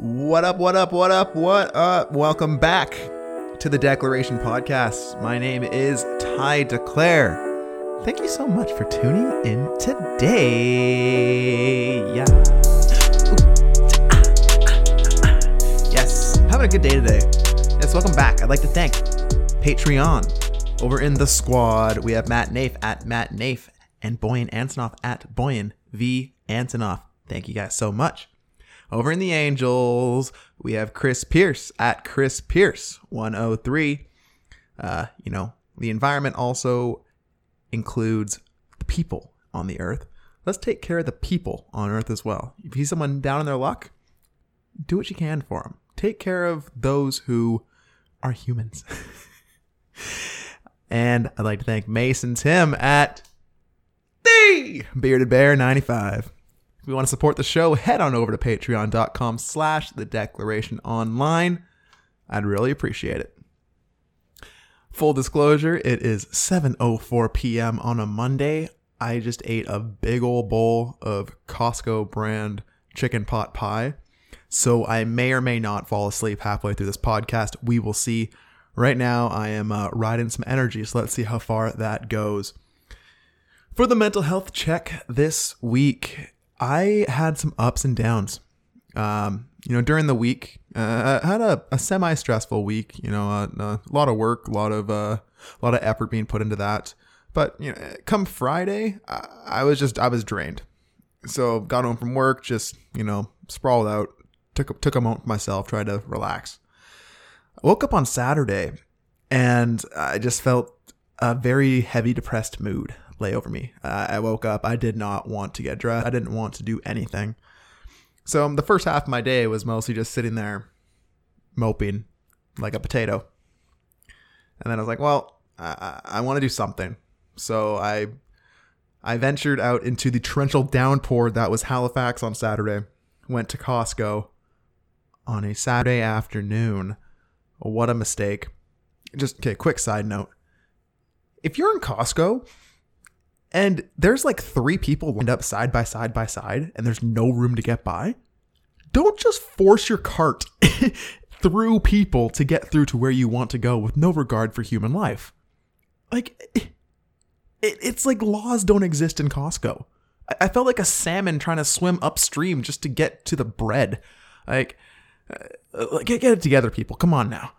What up, what up, what up, what up? Welcome back to the Declaration Podcast. My name is Ty Declare. Thank you so much for tuning in today. Yeah. Yes, having a good day today. Yes, welcome back. I'd like to thank Patreon. Over in the squad, we have Matt Nafe at Matt Nafe and Boyan Antonoff at Boyan V. Antonoff. Thank you guys so much. Over in the Angels, we have Chris Pierce at Chris Pierce 103. Uh, you know, the environment also includes the people on the earth. Let's take care of the people on earth as well. If you see someone down in their luck, do what you can for them. Take care of those who are humans. and I'd like to thank Mason Tim at the Bearded Bear 95. If you want to support the show, head on over to patreon.com slash the declaration online. I'd really appreciate it. Full disclosure, it is 7:04 p.m. on a Monday. I just ate a big old bowl of Costco brand chicken pot pie. So I may or may not fall asleep halfway through this podcast. We will see. Right now, I am uh, riding some energy, so let's see how far that goes. For the mental health check this week, I had some ups and downs. Um, you know, during the week, uh, I had a, a semi-stressful week. You know, a, a lot of work, a lot of uh, a lot of effort being put into that. But you know, come Friday, I, I was just I was drained. So got home from work, just you know, sprawled out, took took a moment for myself, tried to relax. I woke up on Saturday, and I just felt a very heavy, depressed mood lay over me. Uh, I woke up. I did not want to get dressed. I didn't want to do anything. So um, the first half of my day was mostly just sitting there, moping like a potato. And then I was like, well, I, I want to do something. So I I ventured out into the torrential downpour that was Halifax on Saturday. Went to Costco on a Saturday afternoon. What a mistake. Just okay, quick side note. If you're in Costco and there's like three people lined up side by side by side and there's no room to get by, don't just force your cart through people to get through to where you want to go with no regard for human life. Like, it, it's like laws don't exist in Costco. I, I felt like a salmon trying to swim upstream just to get to the bread. Like, uh, get, get it together, people. Come on now.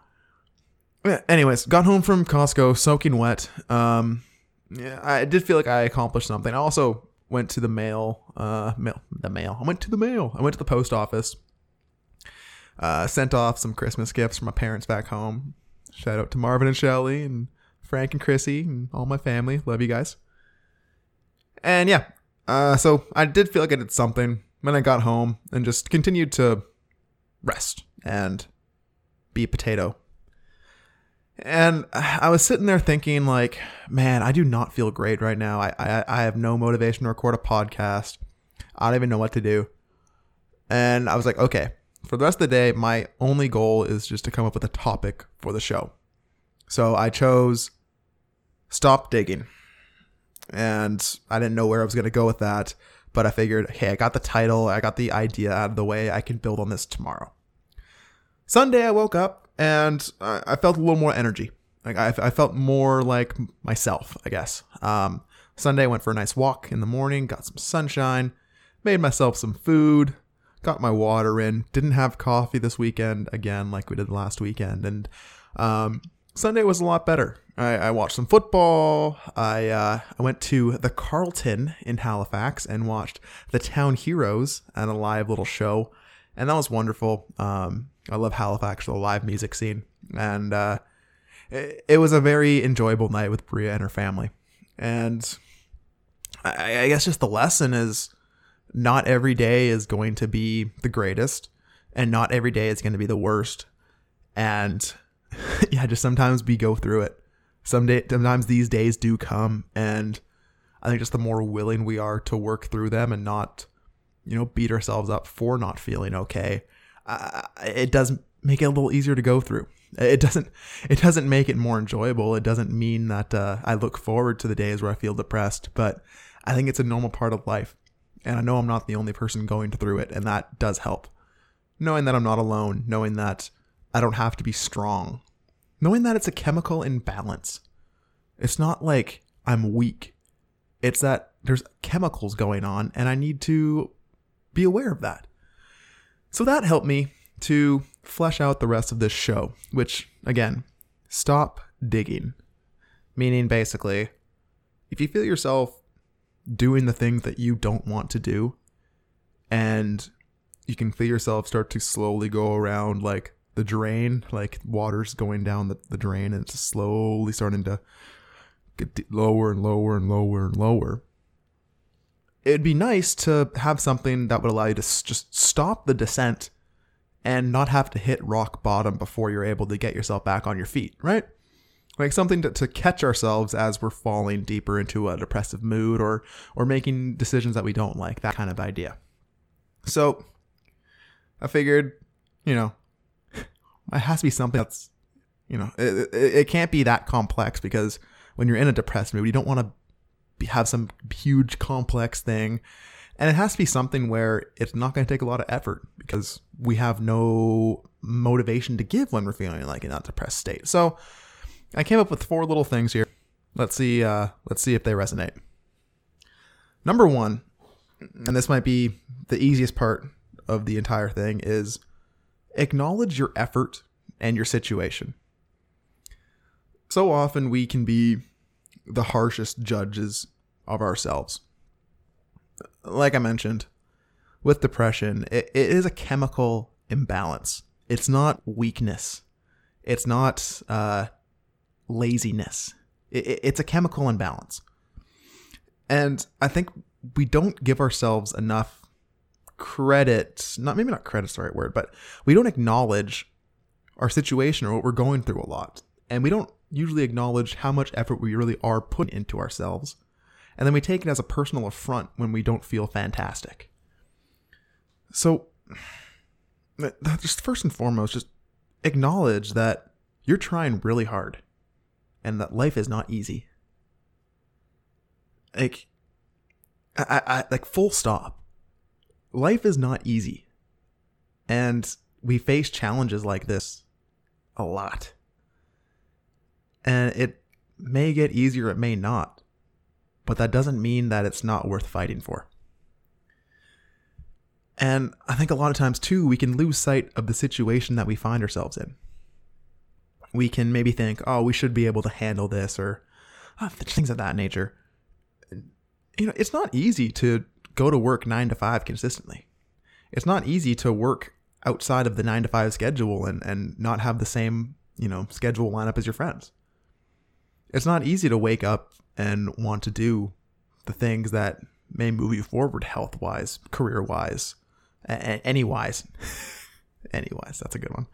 Anyways, got home from Costco soaking wet. Um, yeah, I did feel like I accomplished something. I also went to the mail, uh, mail, the mail. I went to the mail. I went to the post office. Uh, sent off some Christmas gifts from my parents back home. Shout out to Marvin and Shelly and Frank and Chrissy and all my family. Love you guys. And yeah, uh, so I did feel like I did something when I got home and just continued to rest and be a potato and I was sitting there thinking, like, man, I do not feel great right now. I, I, I have no motivation to record a podcast. I don't even know what to do. And I was like, okay, for the rest of the day, my only goal is just to come up with a topic for the show. So I chose stop digging. And I didn't know where I was going to go with that. But I figured, hey, I got the title, I got the idea out of the way. I can build on this tomorrow. Sunday, I woke up and I, I felt a little more energy. Like I, I felt more like myself, I guess. Um, Sunday, went for a nice walk in the morning, got some sunshine, made myself some food, got my water in. Didn't have coffee this weekend again, like we did last weekend, and um, Sunday was a lot better. I, I watched some football. I uh, I went to the Carleton in Halifax and watched the Town Heroes and a live little show, and that was wonderful. Um, I love Halifax, the live music scene, and uh, it, it, was a very enjoyable night with Bria and her family. And I, I guess just the lesson is not every day is going to be the greatest, and not every day is going to be the worst. And yeah, just sometimes we go through it. Some day, sometimes these days do come, and I think just the more willing we are to work through them and not, you know, beat ourselves up for not feeling okay uh, it does make it a little easier to go through. It doesn't it doesn't make it more enjoyable. It doesn't mean that uh, I look forward to the days where I feel depressed, but I think it's a normal part of life. And I know I'm not the only person going through it, and that does help. knowing that I'm not alone, knowing that I don't have to be strong, knowing that it's a chemical imbalance. It's not like I'm weak, it's that there's chemicals going on, and I need to be aware of that. So that helped me to flesh out the rest of this show, which, again, stop digging. Meaning, basically, if you feel yourself doing the things that you don't want to do, and you can feel yourself start to slowly go around like the drain, like water's going down the, the drain and it's slowly starting to get lower and lower and lower and lower. It'd be nice to have something that would allow you to just stop the descent and not have to hit rock bottom before you're able to get yourself back on your feet, right? Like something to, to catch ourselves as we're falling deeper into a depressive mood or or making decisions that we don't like, that kind of idea. So I figured, you know, it has to be something that's, you know, it, it, it can't be that complex because when you're in a depressed mood, you don't want to have some huge complex thing. And it has to be something where it's not going to take a lot of effort because we have no motivation to give when we're feeling like in that depressed state. So I came up with four little things here. Let's see. Uh, let's see if they resonate. Number one, and this might be the easiest part of the entire thing, is acknowledge your effort and your situation. So often we can be the harshest judges of ourselves. Like I mentioned, with depression, it, it is a chemical imbalance. It's not weakness. It's not uh, laziness. It, it, it's a chemical imbalance. And I think we don't give ourselves enough credit, not maybe not credit's the right word, but we don't acknowledge our situation or what we're going through a lot. And we don't usually acknowledge how much effort we really are putting into ourselves. And then we take it as a personal affront when we don't feel fantastic. So, just first and foremost, just acknowledge that you're trying really hard and that life is not easy. Like, I, I, like full stop. Life is not easy. And we face challenges like this a lot. And it may get easier, it may not. But that doesn't mean that it's not worth fighting for. And I think a lot of times, too, we can lose sight of the situation that we find ourselves in. We can maybe think, oh, we should be able to handle this, or oh, things of that nature. You know, it's not easy to go to work nine to five consistently. It's not easy to work outside of the nine to five schedule and, and not have the same, you know, schedule lineup as your friends. It's not easy to wake up and want to do the things that may move you forward health wise, career wise, any wise. any wise, that's a good one.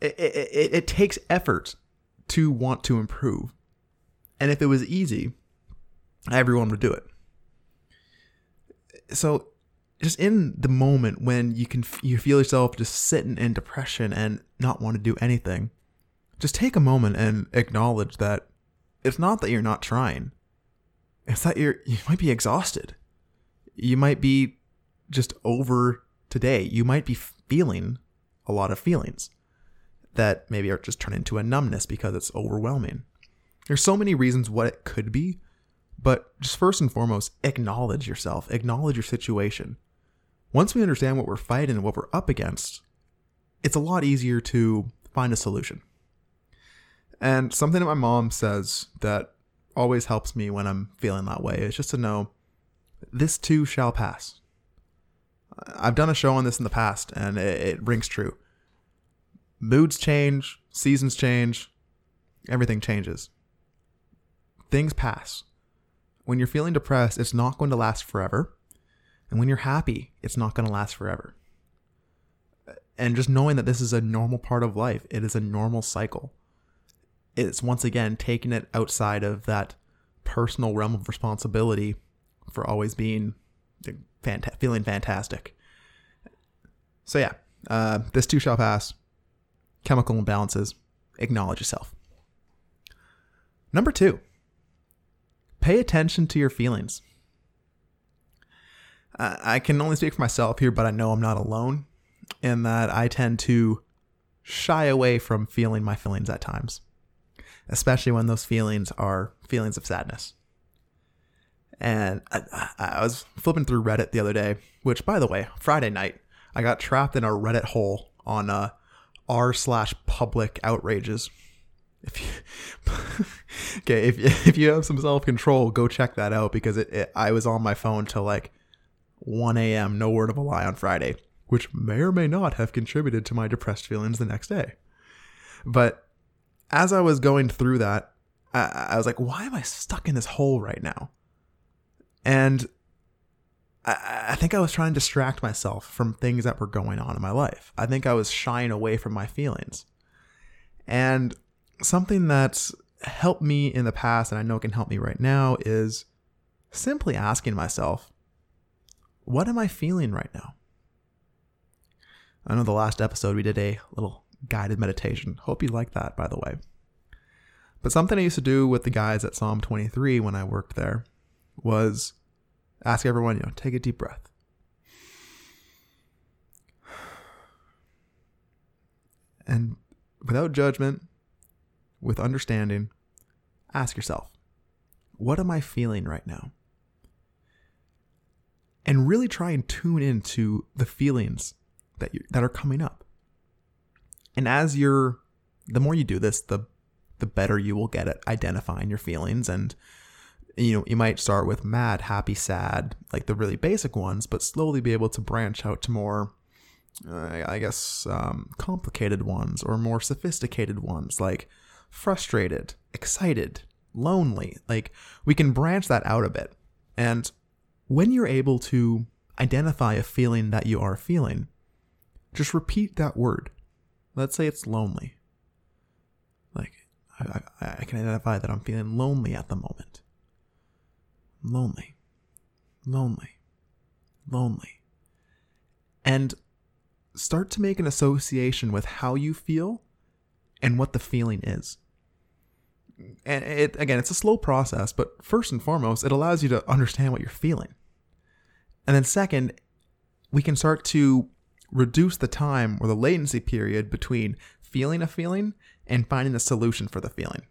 It, it, it takes effort to want to improve. And if it was easy, everyone would do it. So just in the moment when you can you feel yourself just sitting in depression and not want to do anything, just take a moment and acknowledge that it's not that you're not trying. It's that you're you might be exhausted. You might be just over today. You might be feeling a lot of feelings that maybe are just turn into a numbness because it's overwhelming. There's so many reasons what it could be, but just first and foremost, acknowledge yourself, acknowledge your situation. Once we understand what we're fighting and what we're up against, it's a lot easier to find a solution. And something that my mom says that always helps me when I'm feeling that way is just to know this too shall pass. I've done a show on this in the past and it, it rings true. Moods change, seasons change, everything changes. Things pass. When you're feeling depressed, it's not going to last forever. And when you're happy, it's not going to last forever. And just knowing that this is a normal part of life, it is a normal cycle it's once again taking it outside of that personal realm of responsibility for always being feeling fantastic. So yeah, uh, this too shall pass. Chemical imbalances. Acknowledge yourself. Number two, pay attention to your feelings. I can only speak for myself here, but I know I'm not alone in that I tend to shy away from feeling my feelings at times, especially when those feelings are feelings of sadness. And I, I was flipping through Reddit the other day, which, by the way, Friday night, I got trapped in a Reddit hole on uh, r slash public outrages. If you, okay, if if you have some self control, go check that out because it, it I was on my phone till like 1 a.m. No word of a lie on Friday, which may or may not have contributed to my depressed feelings the next day. But as I was going through that, I, I was like, why am I stuck in this hole right now? And I, think I was trying to distract myself from things that were going on in my life. I think I was shying away from my feelings. And something that's helped me in the past, and I know can help me right now, is simply asking myself, what am I feeling right now? I know the last episode we did a little guided meditation. Hope you like that, by the way. But something I used to do with the guys at Psalm 23 when I worked there was ask everyone, you know, take a deep breath. And without judgment, with understanding, ask yourself, what am I feeling right now? And really try and tune into the feelings that you, that are coming up. And as you're the more you do this, the the better you will get at identifying your feelings and you know, you might start with mad, happy, sad, like the really basic ones, but slowly be able to branch out to more, uh, I guess, um, complicated ones or more sophisticated ones, like frustrated, excited, lonely. Like we can branch that out a bit. And when you're able to identify a feeling that you are feeling, just repeat that word. Let's say it's lonely. Like, I, I, I can identify that I'm feeling lonely at the moment lonely, lonely, lonely. And start to make an association with how you feel and what the feeling is. And it again, it's a slow process, but first and foremost, it allows you to understand what you're feeling. And then second, we can start to reduce the time or the latency period between feeling a feeling and finding a solution for the feeling.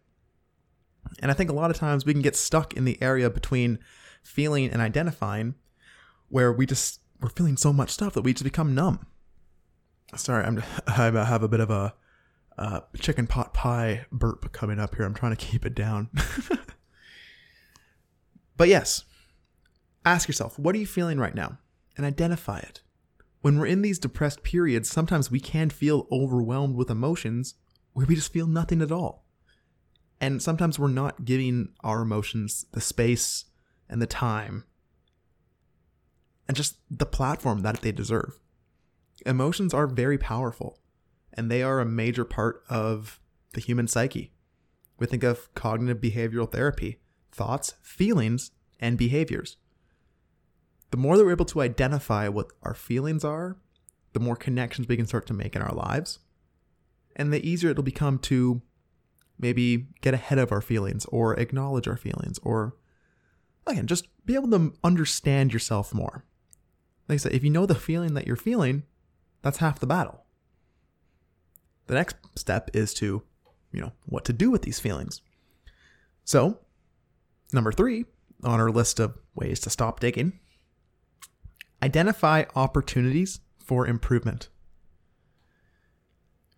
And I think a lot of times we can get stuck in the area between feeling and identifying where we just we're feeling so much stuff that we just become numb. Sorry, I'm I have a bit of a uh, chicken pot pie burp coming up here. I'm trying to keep it down. but yes, ask yourself, what are you feeling right now? And identify it. When we're in these depressed periods, sometimes we can feel overwhelmed with emotions where we just feel nothing at all. And sometimes we're not giving our emotions the space and the time and just the platform that they deserve. Emotions are very powerful and they are a major part of the human psyche. We think of cognitive behavioral therapy thoughts, feelings, and behaviors. The more that we're able to identify what our feelings are, the more connections we can start to make in our lives, and the easier it'll become to maybe get ahead of our feelings or acknowledge our feelings or again just be able to understand yourself more. Like i said if you know the feeling that you're feeling that's half the battle. The next step is to you know what to do with these feelings. So number three on our list of ways to stop digging identify opportunities for improvement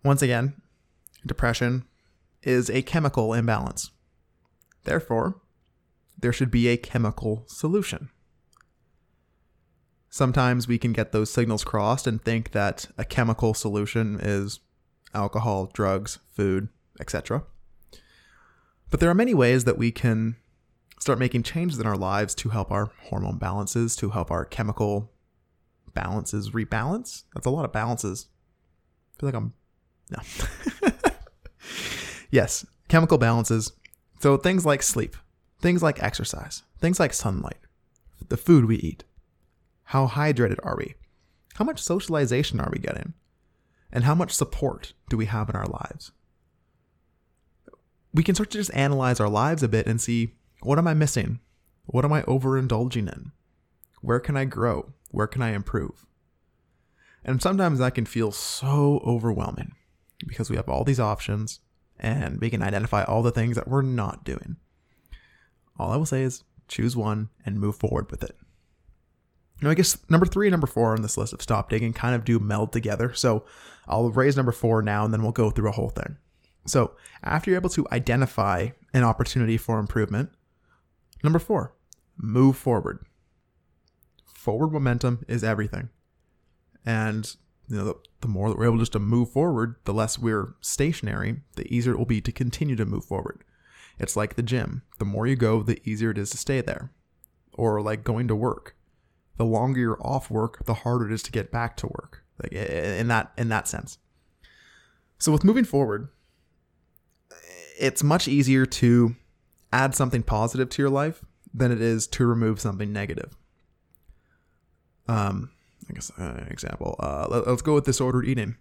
once again depression is a chemical imbalance. Therefore, there should be a chemical solution. Sometimes we can get those signals crossed and think that a chemical solution is alcohol, drugs, food, etc. But there are many ways that we can start making changes in our lives to help our hormone balances, to help our chemical balances rebalance. That's a lot of balances. I feel like I'm no. Yes, chemical balances. So things like sleep, things like exercise, things like sunlight, the food we eat. How hydrated are we? How much socialization are we getting? And how much support do we have in our lives? We can start to just analyze our lives a bit and see what am I missing? What am I overindulging in? Where can I grow? Where can I improve? And sometimes that can feel so overwhelming because we have all these options and we can identify all the things that we're not doing. All I will say is choose one and move forward with it. Now, I guess number three and number four on this list of stop digging kind of do meld together. So I'll raise number four now and then we'll go through a whole thing. So after you're able to identify an opportunity for improvement, number four, move forward. Forward momentum is everything. And you know, the, the more that we're able just to move forward, the less we're stationary, the easier it will be to continue to move forward. It's like the gym. The more you go, the easier it is to stay there. Or like going to work. The longer you're off work, the harder it is to get back to work. Like in that in that sense. So with moving forward, it's much easier to add something positive to your life than it is to remove something negative. Um, I guess uh, example. Uh, let, us go with disordered eating.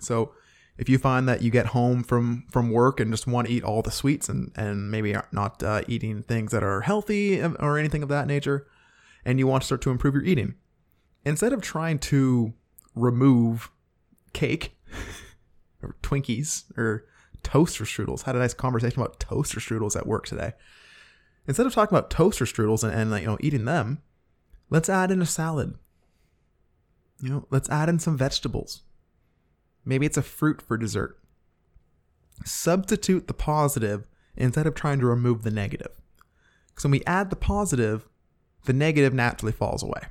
So, if you find that you get home from from work and just want to eat all the sweets and and maybe not uh, eating things that are healthy or anything of that nature, and you want to start to improve your eating, instead of trying to remove cake or Twinkies or toaster strudels, had a nice conversation about toaster strudels at work today. Instead of talking about toaster strudels and, and you know eating them, let's add in a salad you know, let's add in some vegetables. Maybe it's a fruit for dessert. Substitute the positive instead of trying to remove the negative. Because when we add the positive, the negative naturally falls away.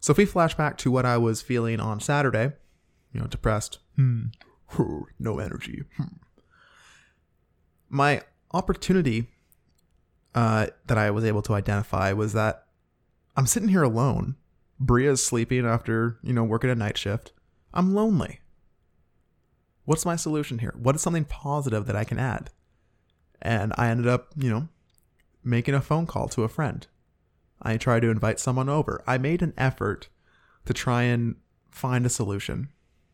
So if we flash back to what I was feeling on Saturday, you know, depressed, hmm, no energy. Hmm. My opportunity uh, that I was able to identify was that I'm sitting here alone Bria's sleeping after, you know, working a night shift. I'm lonely. What's my solution here? What is something positive that I can add? And I ended up, you know, making a phone call to a friend. I tried to invite someone over. I made an effort to try and find a solution.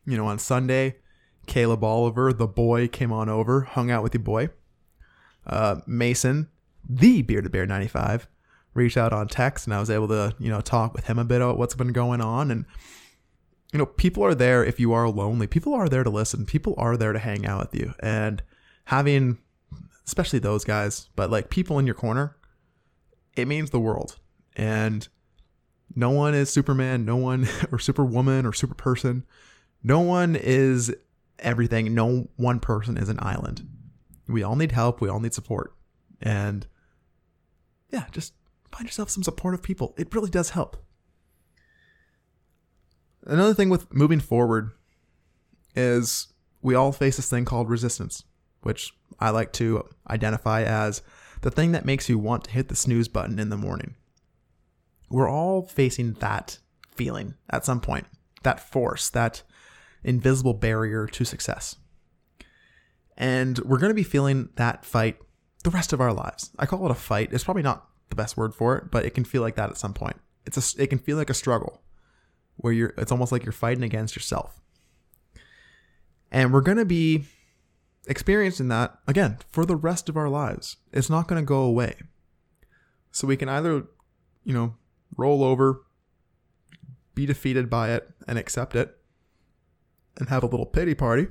You know, on Sunday, Caleb Oliver, the boy, came on over, hung out with the boy. Uh, Mason, the Bearded Bear 95, reached out on text and I was able to, you know, talk with him a bit about what's been going on. And, you know, people are there if you are lonely. People are there to listen. People are there to hang out with you. And having, especially those guys, but like people in your corner, it means the world. And no one is Superman, no one, or Superwoman, or Superperson. No one is everything. No one person is an island. We all need help. We all need support. And yeah, just find yourself some supportive people. It really does help. Another thing with moving forward is we all face this thing called resistance, which I like to identify as the thing that makes you want to hit the snooze button in the morning. We're all facing that feeling at some point, that force, that invisible barrier to success. And we're going to be feeling that fight the rest of our lives. I call it a fight. It's probably not the best word for it, but it can feel like that at some point. It's a, it can feel like a struggle where you're, it's almost like you're fighting against yourself. And we're going to be experiencing that again for the rest of our lives. It's not going to go away. So we can either, you know, roll over, be defeated by it, and accept it, and have a little pity party,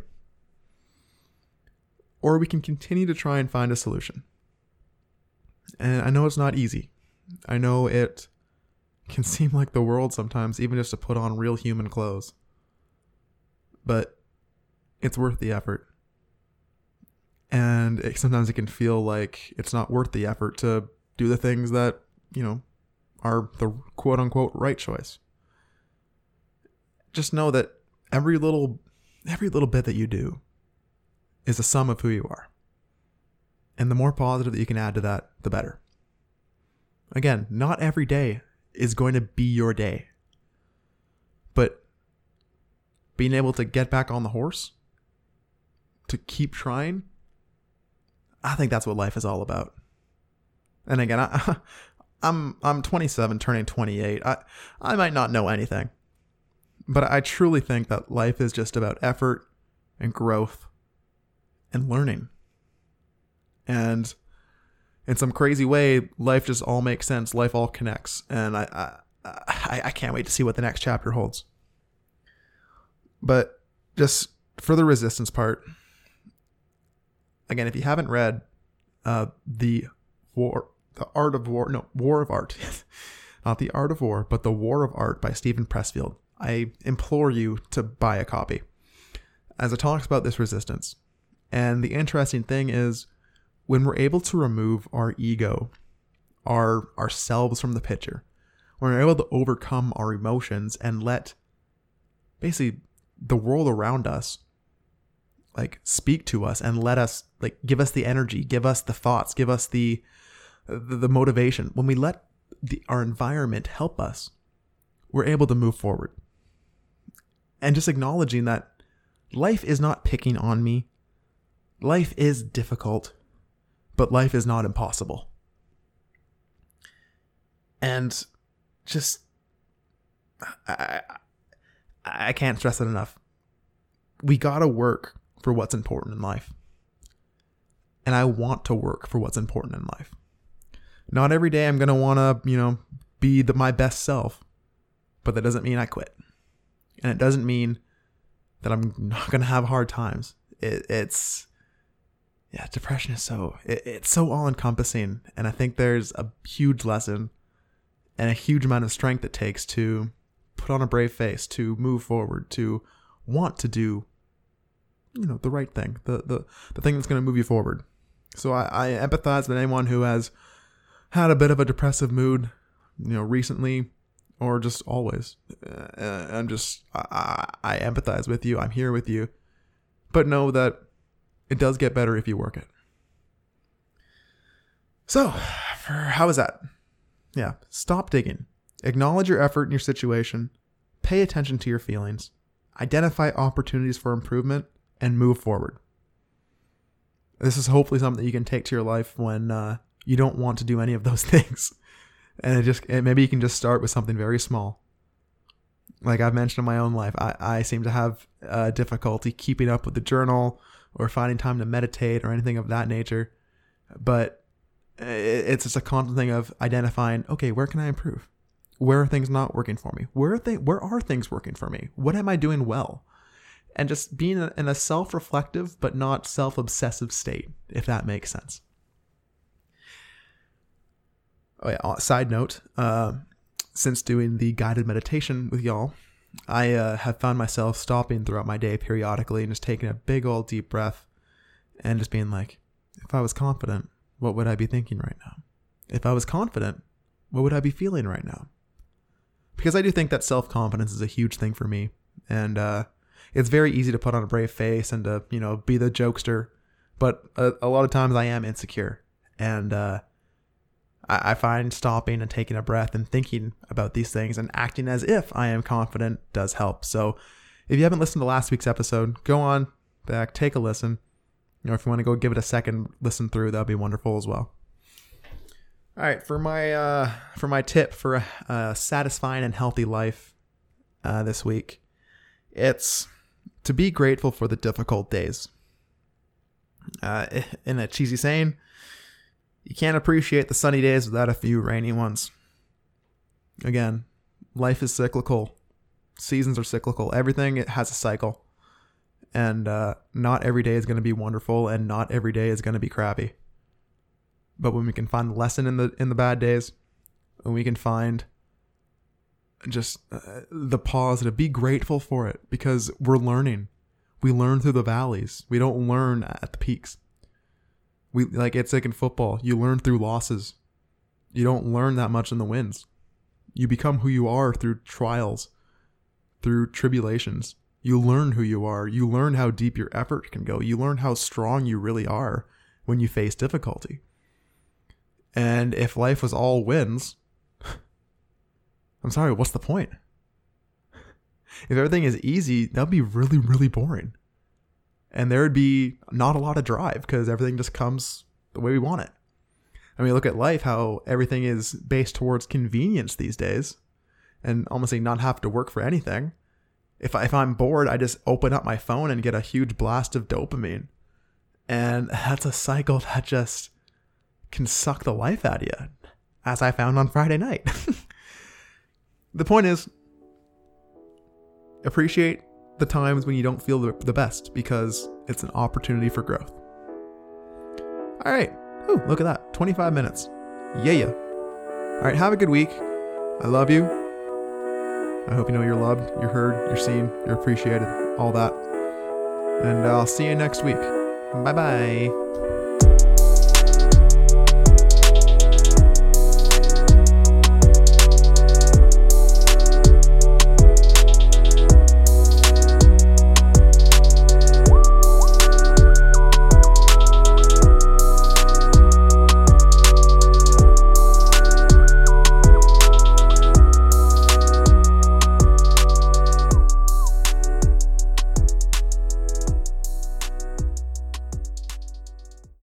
or we can continue to try and find a solution. And I know it's not easy. I know it can seem like the world sometimes, even just to put on real human clothes. But it's worth the effort. And it, sometimes it can feel like it's not worth the effort to do the things that, you know, are the quote unquote right choice. Just know that every little every little bit that you do is a sum of who you are. And the more positive that you can add to that, the better. Again, not every day is going to be your day. But being able to get back on the horse, to keep trying, I think that's what life is all about. And again, I, I'm I'm 27, turning 28. I I might not know anything, but I truly think that life is just about effort and growth and learning. And in some crazy way, life just all makes sense. Life all connects, and I I, I, I can't wait to see what the next chapter holds. But just for the resistance part, again, if you haven't read uh, the war, the art of war, no, War of Art, not the art of war, but the War of Art by Steven Pressfield, I implore you to buy a copy, as it talks about this resistance. And the interesting thing is, when we're able to remove our ego, our ourselves from the picture, when we're able to overcome our emotions and let basically the world around us like speak to us and let us like give us the energy give us the thoughts give us the the, the motivation when we let the, our environment help us we're able to move forward and just acknowledging that life is not picking on me life is difficult but life is not impossible and just I, I can't stress it enough. We got to work for what's important in life. And I want to work for what's important in life. Not every day I'm want to, you know, be the, my best self, but that doesn't mean I quit. And it doesn't mean that I'm not to have hard times. It, it's, yeah, depression is so, it, it's so all encompassing. And I think there's a huge lesson and a huge amount of strength it takes to put on a brave face, to move forward, to want to do, you know, the right thing, the the, the thing that's to move you forward. So I, I empathize with anyone who has had a bit of a depressive mood, you know, recently or just always. Uh, I'm just I, I empathize with you. I'm here with you, but know that it does get better if you work it. So, for how is that? Yeah, stop digging. Acknowledge your effort in your situation, pay attention to your feelings, identify opportunities for improvement, and move forward. This is hopefully something that you can take to your life when uh, you don't want to do any of those things. And it just maybe you can just start with something very small. Like I've mentioned in my own life, I, I seem to have uh, difficulty keeping up with the journal or finding time to meditate or anything of that nature. But it's just a constant thing of identifying, okay, where can I improve? where are things not working for me? Where are they? Where are things working for me? What am I doing well? And just being in a self-reflective but not self-obsessive state, if that makes sense. Oh yeah. Side note: uh, since doing the guided meditation with y'all, I uh, have found myself stopping throughout my day periodically and just taking a big old deep breath, and just being like, if I was confident, what would I be thinking right now? If I was confident, what would I be feeling right now? because I do think that self confidence is a huge thing for me, and uh, it's very easy to put on a brave face and to you know be the jokester, but a, a lot of times I am insecure, and uh, I, I find stopping and taking a breath and thinking about these things and acting as if I am confident does help. So, if you haven't listened to last week's episode, go on back, take a listen. You know, if you want to go give it a second listen through, that'd be wonderful as well. All right, for my uh, for my tip for a, a satisfying and healthy life uh, this week, it's to be grateful for the difficult days. Uh, in a cheesy saying, you can't appreciate the sunny days without a few rainy ones. Again, life is cyclical. Seasons are cyclical. Everything it has a cycle, and uh, not every day is going to be wonderful, and not every day is going to be crappy. But when we can find a lesson in the in the bad days, when we can find just uh, the positive, be grateful for it because we're learning. We learn through the valleys. We don't learn at the peaks. We like it's like in football. You learn through losses. You don't learn that much in the wins. You become who you are through trials, through tribulations. You learn who you are. You learn how deep your effort can go. You learn how strong you really are when you face difficulty. And if life was all wins, I'm sorry, what's the point? If everything is easy, that'd be really, really boring. And there would be not a lot of drive because everything just comes the way we want it. I mean, look at life, how everything is based towards convenience these days and almost like not have to work for anything. If, I, if I'm bored, I just open up my phone and get a huge blast of dopamine. And that's a cycle that just can suck the life out of you, as I found on Friday night. the point is, appreciate the times when you don't feel the, best because it's an opportunity for growth. All right. Ooh, look at that. 25 minutes. Yeah, yeah. All right. Have a good week. I love you. I hope you know you're loved, you're heard, you're seen, you're appreciated, all that. And I'll see you next week. Bye bye.